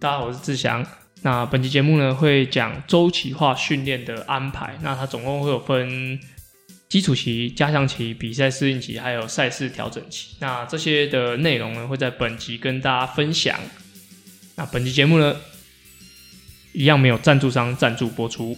大家好，我是志祥。那本期节目呢会讲周期化训练的安排。那它总共会有分基础期、加强期、比赛适应期，还有赛事调整期。那这些的内容呢会在本集跟大家分享。那本期节目呢一样没有赞助商赞助播出。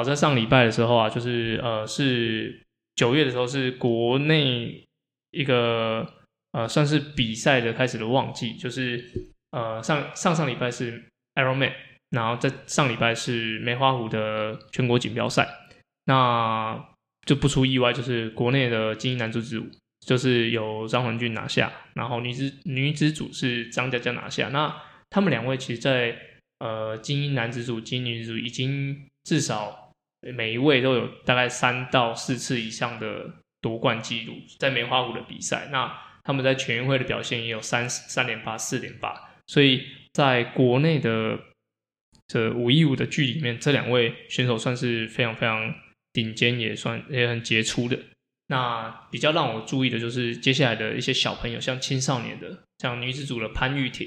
好在上礼拜的时候啊，就是呃是九月的时候是国内一个呃算是比赛的开始的旺季，就是呃上上上礼拜是 Ironman，然后在上礼拜是梅花湖的全国锦标赛，那就不出意外，就是国内的精英男子组就是由张环俊拿下，然后女子女子组是张佳佳拿下，那他们两位其实，在呃精英男子组、精英女子组已经至少。每一位都有大概三到四次以上的夺冠记录，在梅花湖的比赛，那他们在全运会的表现也有三三连八、四连八，所以在国内的这五一五的剧里面，这两位选手算是非常非常顶尖，也算也很杰出的。那比较让我注意的就是接下来的一些小朋友，像青少年的，像女子组的潘玉婷，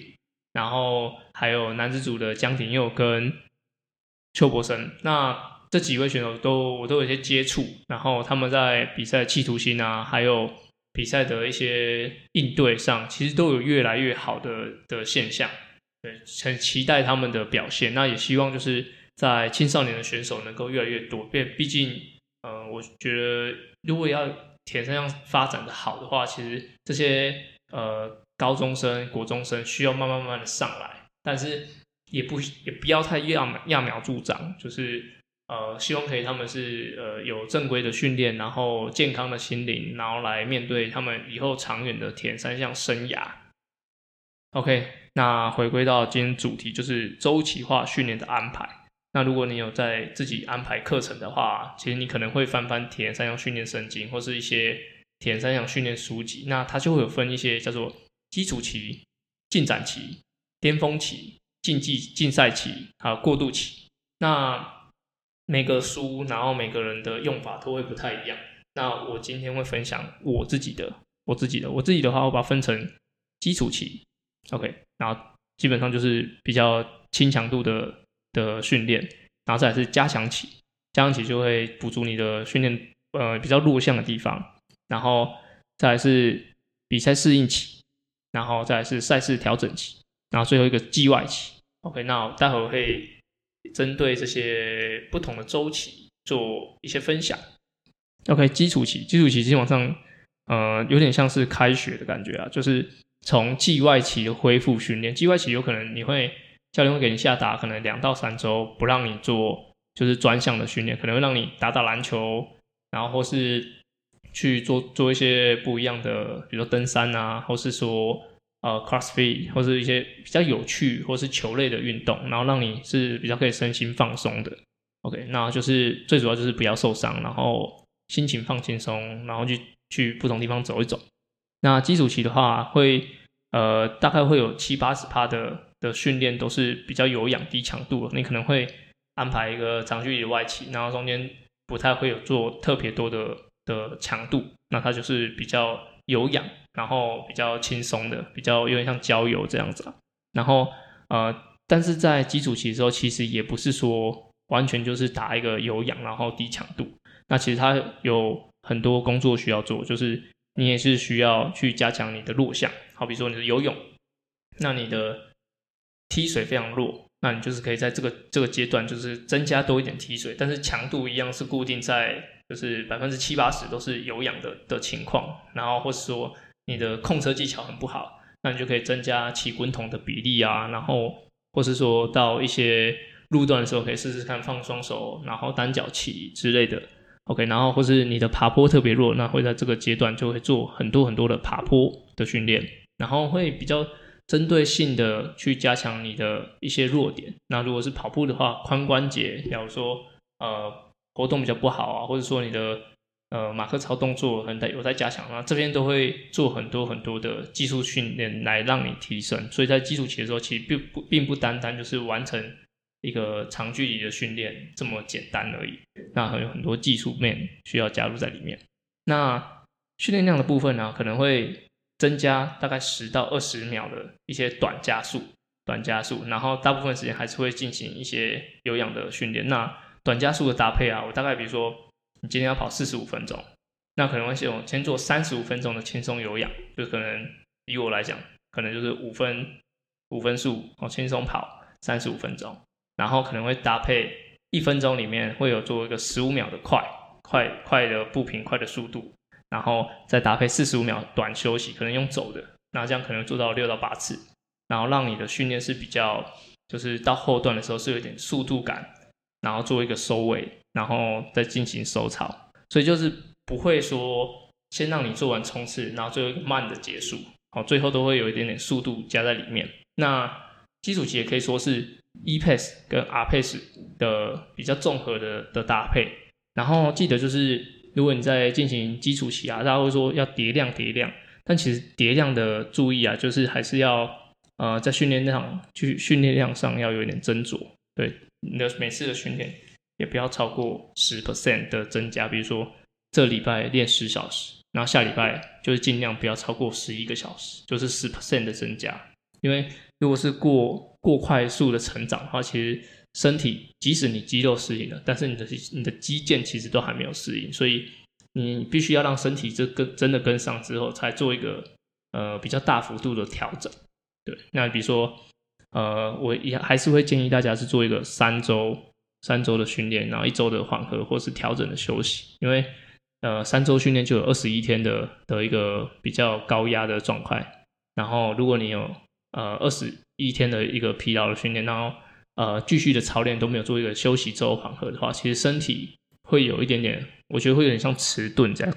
然后还有男子组的江廷佑跟邱博生，那。这几位选手都我都有一些接触，然后他们在比赛企图心啊，还有比赛的一些应对上，其实都有越来越好的的现象。对，很期待他们的表现。那也希望就是在青少年的选手能够越来越多。毕毕竟，呃，我觉得如果要田三项发展的好的话，其实这些呃高中生、国中生需要慢慢慢慢的上来，但是也不也不要太揠揠苗助长，就是。呃，希望可以他们是呃有正规的训练，然后健康的心灵，然后来面对他们以后长远的田三项生涯。OK，那回归到今天主题，就是周期化训练的安排。那如果你有在自己安排课程的话，其实你可能会翻翻田三项训练圣经，或是一些田三项训练书籍，那它就会有分一些叫做基础期、进展期、巅峰期、竞技竞赛期，还有过渡期。那每个书，然后每个人的用法都会不太一样。那我今天会分享我自己的，我自己的，我自己的话，我把它分成基础期，OK，然后基本上就是比较轻强度的的训练，然后再是加强期，加强期就会补足你的训练呃比较弱项的地方，然后再是比赛适应期，然后再是赛事调整期，然后最后一个季外期，OK，那待会会。针对这些不同的周期做一些分享。OK，基础期，基础期基本上，呃，有点像是开学的感觉啊，就是从季外期恢复训练。季外期有可能你会教练会给你下达，可能两到三周不让你做，就是专项的训练，可能会让你打打篮球，然后或是去做做一些不一样的，比如说登山啊，或是说。呃，crossfit 或是一些比较有趣或是球类的运动，然后让你是比较可以身心放松的。OK，那就是最主要就是不要受伤，然后心情放轻松，然后去去不同地方走一走。那基础期的话，会呃大概会有七八十趴的的训练都是比较有氧低强度的，你可能会安排一个长距离的外企，然后中间不太会有做特别多的的强度，那它就是比较有氧。然后比较轻松的，比较有点像郊游这样子。然后呃，但是在基础期的时候，其实也不是说完全就是打一个有氧，然后低强度。那其实它有很多工作需要做，就是你也是需要去加强你的弱项。好比说你的游泳，那你的踢水非常弱，那你就是可以在这个这个阶段就是增加多一点踢水，但是强度一样是固定在就是百分之七八十都是有氧的的情况。然后或是说。你的控车技巧很不好，那你就可以增加骑滚筒的比例啊，然后或是说到一些路段的时候，可以试试看放双手，然后单脚起之类的。OK，然后或是你的爬坡特别弱，那会在这个阶段就会做很多很多的爬坡的训练，然后会比较针对性的去加强你的一些弱点。那如果是跑步的话，髋关节，比如说呃活动比较不好啊，或者说你的呃马克操动作很在有在加强那这边都会做很多很多的技术训练来让你提升。所以在基础期的时候，其实并不并不单单就是完成一个长距离的训练这么简单而已。那还有很多技术面需要加入在里面。那训练量的部分呢，可能会增加大概十到二十秒的一些短加速。短加速，然后大部分时间还是会进行一些有氧的训练。那短加速的搭配啊，我大概比如说你今天要跑四十五分钟，那可能会先先做三十五分钟的轻松有氧，就可能以我来讲，可能就是五分五分速哦，轻松跑三十五分钟，然后可能会搭配一分钟里面会有做一个十五秒的快快快的步频快的速度，然后再搭配四十五秒短休息，可能用走的，那这样可能做到六到八次。然后让你的训练是比较，就是到后段的时候是有点速度感，然后做一个收尾，然后再进行收操，所以就是不会说先让你做完冲刺，然后最后一个慢的结束，好，最后都会有一点点速度加在里面。那基础期也可以说是 E pace 跟 R pace 的比较综合的的搭配。然后记得就是，如果你在进行基础期啊，大家会说要叠量叠量，但其实叠量的注意啊，就是还是要。呃，在训练量去训练量上要有一点斟酌，对你的每次的训练也不要超过十 percent 的增加。比如说这礼拜练十小时，然后下礼拜就是尽量不要超过十一个小时，就是十 percent 的增加。因为如果是过过快速的成长的话，其实身体即使你肌肉适应了，但是你的你的肌腱其实都还没有适应，所以你必须要让身体这跟真的跟上之后，才做一个呃比较大幅度的调整。对，那比如说，呃，我也还是会建议大家是做一个三周、三周的训练，然后一周的缓和或是调整的休息，因为呃，三周训练就有二十一天的的一个比较高压的状态，然后如果你有呃二十一天的一个疲劳的训练，然后呃继续的操练都没有做一个休息之后缓和的话，其实身体会有一点点，我觉得会有点像迟钝这样，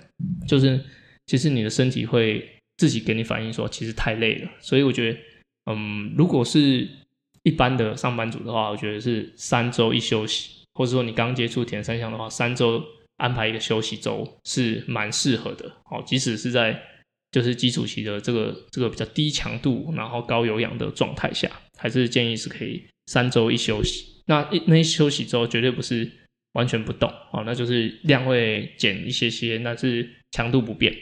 就是其实你的身体会自己给你反应说，其实太累了，所以我觉得。嗯，如果是一般的上班族的话，我觉得是三周一休息，或者说你刚接触田三项的话，三周安排一个休息周是蛮适合的。哦，即使是在就是基础期的这个这个比较低强度，然后高有氧的状态下，还是建议是可以三周一休息。那一那一休息之后，绝对不是完全不动，哦，那就是量会减一些些，那是强度不变。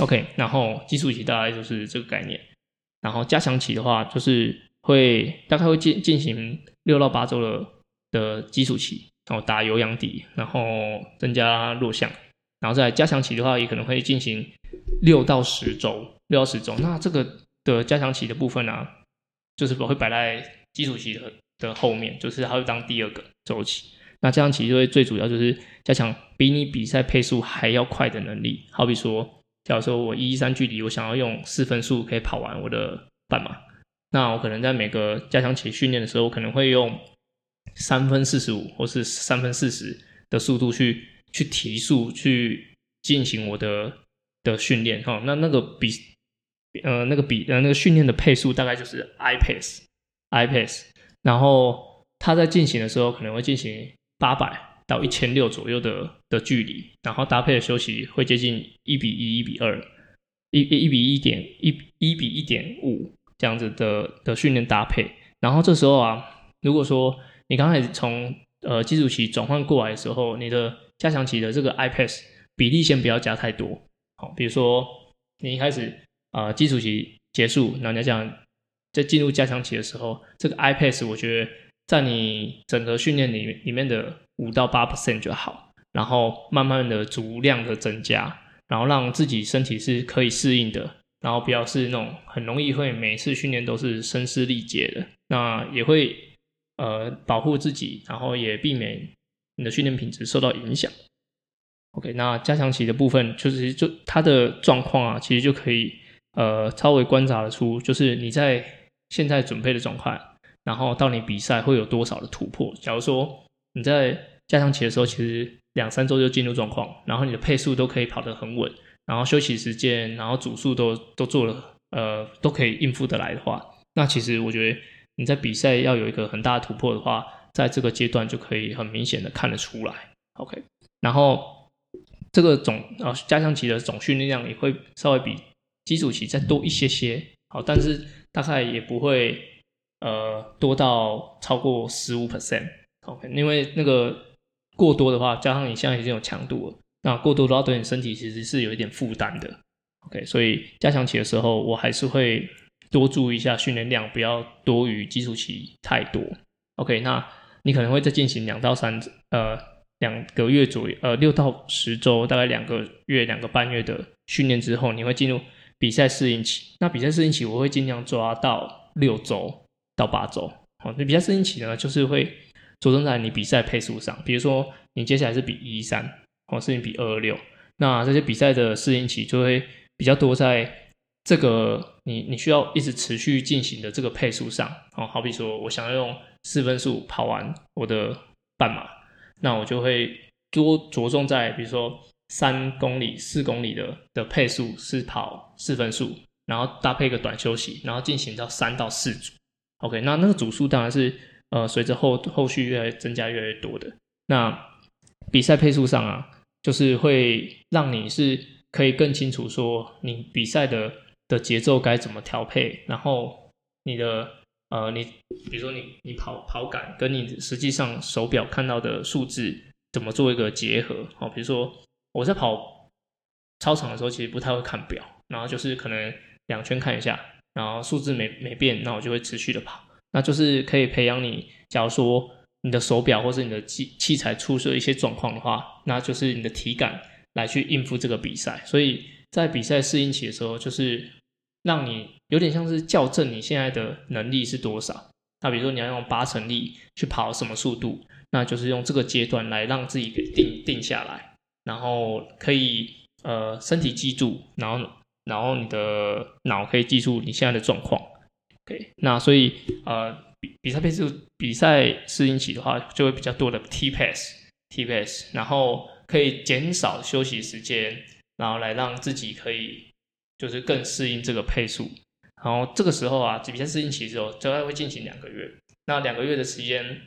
OK，然后基础期大概就是这个概念。然后加强期的话，就是会大概会进进行六到八周的的基础期，然后打有氧底，然后增加弱项，然后在加强期的话，也可能会进行六到十周，六到十周。那这个的加强期的部分呢，就是会摆在基础期的的后面，就是它会当第二个周期。那加强期就会最主要就是加强比你比赛配速还要快的能力，好比说。假如说我一一三距离，我想要用四分速可以跑完我的半马，那我可能在每个加强期训练的时候，我可能会用三分四十五或是三分四十的速度去去提速去进行我的的训练哈。那那个比呃那个比呃那个训练的配速大概就是 i pace i pace，然后它在进行的时候可能会进行八百。到一千六左右的的距离，然后搭配的休息会接近一比一、一比二、一一比一点一一比一点五这样子的的训练搭配。然后这时候啊，如果说你刚开始从呃基础期转换过来的时候，你的加强期的这个 iPass 比例先不要加太多。好，比如说你一开始啊基础期结束，那你讲在进入加强期的时候，这个 iPass 我觉得在你整个训练里里面的。五到八 percent 就好，然后慢慢的足量的增加，然后让自己身体是可以适应的，然后不要是那种很容易会每次训练都是声嘶力竭的，那也会呃保护自己，然后也避免你的训练品质受到影响。OK，那加强期的部分就是就它的状况啊，其实就可以呃稍微观察得出，就是你在现在准备的状况，然后到你比赛会有多少的突破。假如说你在加强期的时候，其实两三周就进入状况，然后你的配速都可以跑得很稳，然后休息时间，然后组数都都做了，呃，都可以应付得来的话，那其实我觉得你在比赛要有一个很大的突破的话，在这个阶段就可以很明显的看得出来。OK，然后这个总呃加强期的总训练量也会稍微比基础期再多一些些，好，但是大概也不会呃多到超过十五 percent，OK，因为那个过多的话，加上你现在已经有强度了，那过多的话对你身体其实是有一点负担的，OK，所以加强期的时候，我还是会多注意一下训练量，不要多于基础期太多，OK，那你可能会再进行两到三呃。两个月左右，呃，六到十周，大概两个月、两个半月的训练之后，你会进入比赛适应期。那比赛适应期，我会尽量抓到六周到八周。好，那比赛适应期呢，就是会着重在你比赛配速上。比如说，你接下来是比一三，或是你比二二六，那这些比赛的适应期就会比较多在这个你你需要一直持续进行的这个配速上。哦，好比说我想要用四分速跑完我的半马。那我就会多着重在，比如说三公里、四公里的的配速是跑四分速，然后搭配一个短休息，然后进行到三到四组。OK，那那个组数当然是呃随着后后续越来增加越来越多的。那比赛配速上啊，就是会让你是可以更清楚说你比赛的的节奏该怎么调配，然后你的。呃，你比如说你你跑跑感跟你实际上手表看到的数字怎么做一个结合？好，比如说我在跑操场的时候，其实不太会看表，然后就是可能两圈看一下，然后数字没没变，那我就会持续的跑。那就是可以培养你，假如说你的手表或是你的器器材出了一些状况的话，那就是你的体感来去应付这个比赛。所以在比赛适应期的时候，就是让你。有点像是校正你现在的能力是多少。那比如说你要用八成力去跑什么速度，那就是用这个阶段来让自己给定定下来，然后可以呃身体记住，然后然后你的脑可以记住你现在的状况。OK，那所以呃比赛配速比赛适应期的话，就会比较多的 T pace T pace，然后可以减少休息时间，然后来让自己可以就是更适应这个配速。然后这个时候啊，比赛适应期之后，大概会进行两个月。那两个月的时间，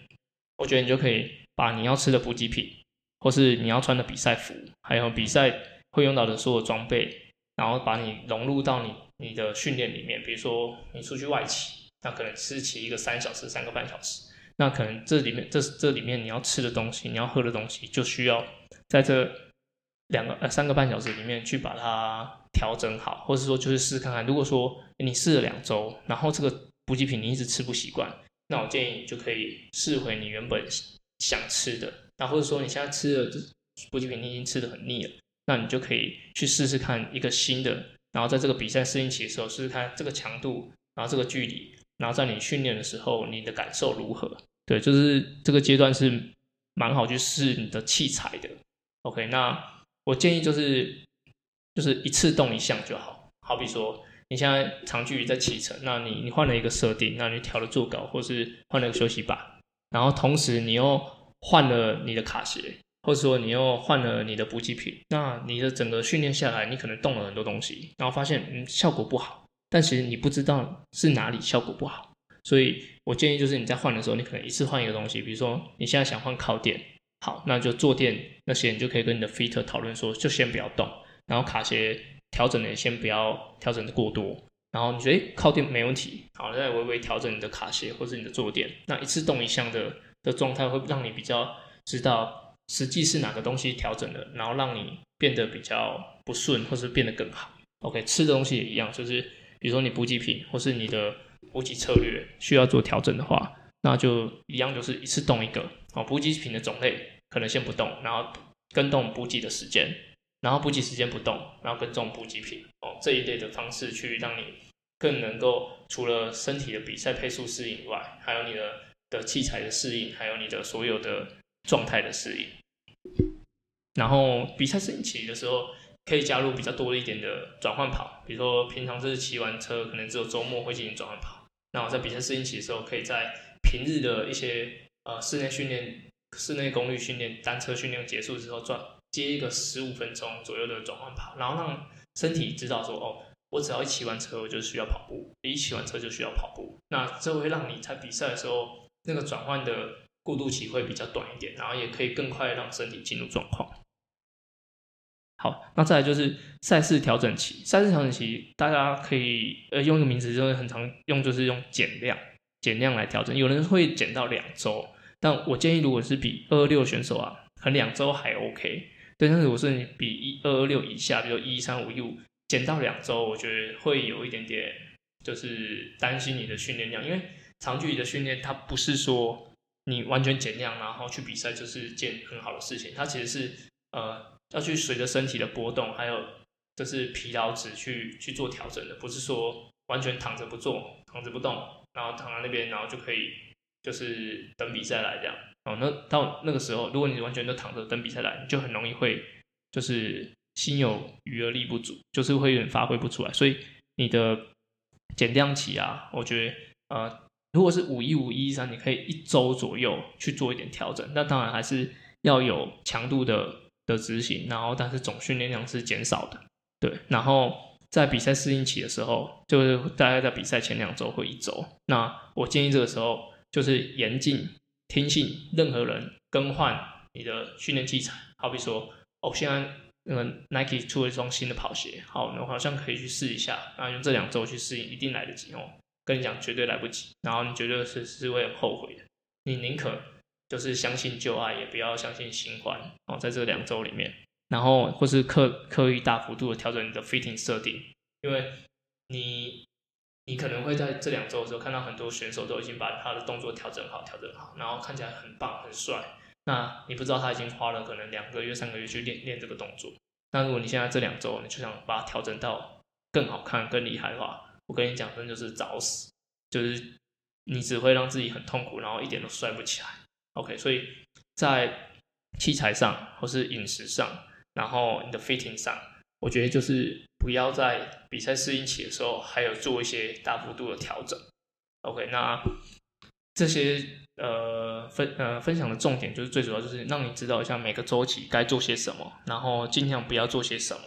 我觉得你就可以把你要吃的补给品，或是你要穿的比赛服，还有比赛会用到的所有装备，然后把你融入到你你的训练里面。比如说你出去外骑，那可能是骑一个三小时、三个半小时，那可能这里面这这里面你要吃的东西、你要喝的东西，就需要在这两个呃三个半小时里面去把它。调整好，或者说就是试看看。如果说你试了两周，然后这个补给品你一直吃不习惯，那我建议你就可以试回你原本想吃的。那或者说你现在吃的补给品你已经吃的很腻了，那你就可以去试试看一个新的。然后在这个比赛适应期的时候，试试看这个强度，然后这个距离，然后在你训练的时候你的感受如何？对，就是这个阶段是蛮好去试你的器材的。OK，那我建议就是。就是一次动一项就好，好比说你现在长距离在启程，那你你换了一个设定，那你调了坐高，或是换了个休息板，然后同时你又换了你的卡鞋，或者说你又换了你的补给品，那你的整个训练下来，你可能动了很多东西，然后发现嗯效果不好，但其实你不知道是哪里效果不好，所以我建议就是你在换的时候，你可能一次换一个东西，比如说你现在想换靠垫，好，那就坐垫那些你就可以跟你的 fitter 讨论说，就先不要动。然后卡鞋调整的先不要调整的过多，然后你觉得靠垫没问题，好，再微微调整你的卡鞋或者你的坐垫，那一次动一项的的状态会让你比较知道实际是哪个东西调整了，然后让你变得比较不顺，或是变得更好。OK，吃的东西也一样，就是比如说你补给品或是你的补给策略需要做调整的话，那就一样就是一次动一个，哦，补给品的种类可能先不动，然后跟动补给的时间。然后补给时间不动，然后跟这种补给品哦这一类的方式去让你更能够除了身体的比赛配速适应以外，还有你的的器材的适应，还有你的所有的状态的适应。然后比赛适应期的时候，可以加入比较多一点的转换跑，比如说平常就是骑完车，可能只有周末会进行转换跑。那我在比赛适应期的时候，可以在平日的一些呃室内训练、室内功率训练、单车训练结束之后转。接一个十五分钟左右的转换跑，然后让身体知道说，哦，我只要一骑完车，我就需要跑步；一骑完车就需要跑步。那这会让你在比赛的时候，那个转换的过渡期会比较短一点，然后也可以更快让身体进入状况。好，那再来就是赛事调整期。赛事调整期，大家可以呃用一个名词，就是很常用，就是用减量，减量来调整。有人会减到两周，但我建议，如果是比二六选手啊，可能两周还 OK。对，但是我是你比一二二六以下，比如一三五一五，减到两周，我觉得会有一点点，就是担心你的训练量，因为长距离的训练，它不是说你完全减量然后去比赛就是件很好的事情，它其实是呃。要去随着身体的波动，还有就是疲劳值去去做调整的，不是说完全躺着不做，躺着不动，然后躺在那边，然后就可以就是等比赛来这样。哦，那到那个时候，如果你完全都躺着等比赛来，你就很容易会就是心有余而力不足，就是会有点发挥不出来。所以你的减量期啊，我觉得呃，如果是五一五一三，你可以一周左右去做一点调整，那当然还是要有强度的。的执行，然后但是总训练量是减少的，对。然后在比赛适应期的时候，就是大概在比赛前两周或一周，那我建议这个时候就是严禁听信任何人更换你的训练器材。好比说，哦，现在那个 Nike 出了一双新的跑鞋，好，我好像可以去试一下，然后用这两周去适应，一定来得及哦。跟你讲，绝对来不及，然后你绝对是是会很后悔的，你宁可。就是相信旧爱，也不要相信新欢哦。在这两周里面，然后或是刻刻意大幅度的调整你的 fitting 设定，因为你你可能会在这两周的时候看到很多选手都已经把他的动作调整好，调整好，然后看起来很棒很帅。那你不知道他已经花了可能两个月、三个月去练练这个动作。那如果你现在这两周你就想把它调整到更好看、更厉害的话，我跟你讲，真就是找死，就是你只会让自己很痛苦，然后一点都帅不起来。OK，所以在器材上或是饮食上，然后你的 fitting 上，我觉得就是不要在比赛适应期的时候还有做一些大幅度的调整。OK，那这些呃分呃分享的重点就是最主要就是让你知道一下每个周期该做些什么，然后尽量不要做些什么。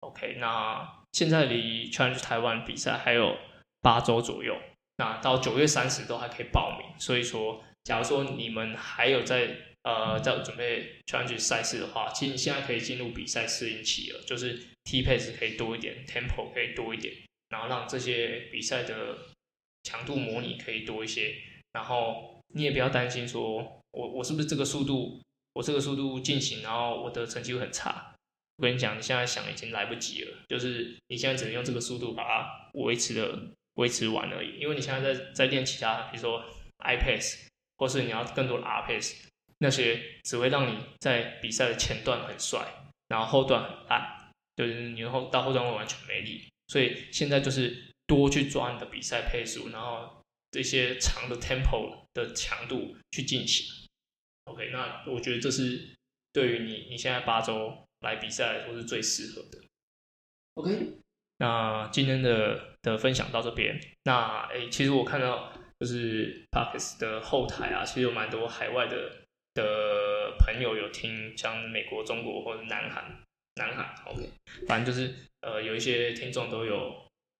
OK，那现在离 Change 台湾比赛还有八周左右，那到九月三十都还可以报名，所以说。假如说你们还有在呃在准备 challenge 赛事的话，其实你现在可以进入比赛适应期了，就是 T pace 可以多一点，tempo 可以多一点，然后让这些比赛的强度模拟可以多一些，然后你也不要担心说我我是不是这个速度，我这个速度进行，然后我的成绩会很差。我跟你讲，你现在想已经来不及了，就是你现在只能用这个速度把它维持的维持完而已，因为你现在在在练其他，比如说 i pace。或是你要更多的 R pace，那些只会让你在比赛的前段很帅，然后后段很烂，就是你后到后段会完全没力。所以现在就是多去抓你的比赛配速，然后这些长的 tempo 的强度去进行。OK，那我觉得这是对于你你现在八周来比赛来说是最适合的。OK，那今天的的分享到这边。那诶，其实我看到。就是 Parkes 的后台啊，其实有蛮多海外的的朋友有听，像美国、中国或者南韩、南韩，OK，反正就是呃有一些听众都有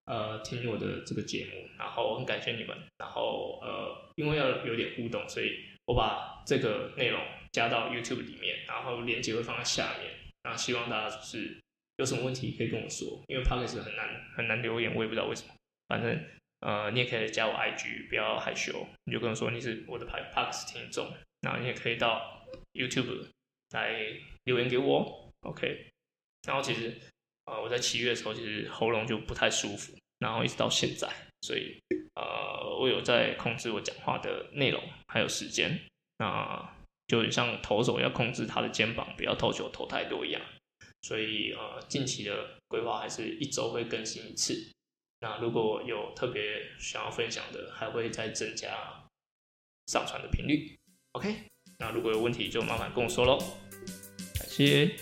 呃听我的这个节目，然后很感谢你们，然后呃因为要有点互动，所以我把这个内容加到 YouTube 里面，然后链接会放在下面，然后希望大家就是有什么问题可以跟我说，因为 Parkes 很难很难留言，我也不知道为什么，反正。呃，你也可以加我 IG，不要害羞，你就跟我说你是我的 Parks 听众，然后你也可以到 YouTube 来留言给我，OK。然后其实，呃，我在七月的时候其实喉咙就不太舒服，然后一直到现在，所以呃，我有在控制我讲话的内容还有时间，那就像投手要控制他的肩膀，不要投球投太多一样，所以呃，近期的规划还是一周会更新一次。那如果有特别想要分享的，还会再增加上传的频率。OK，那如果有问题就麻烦跟我说喽，感谢。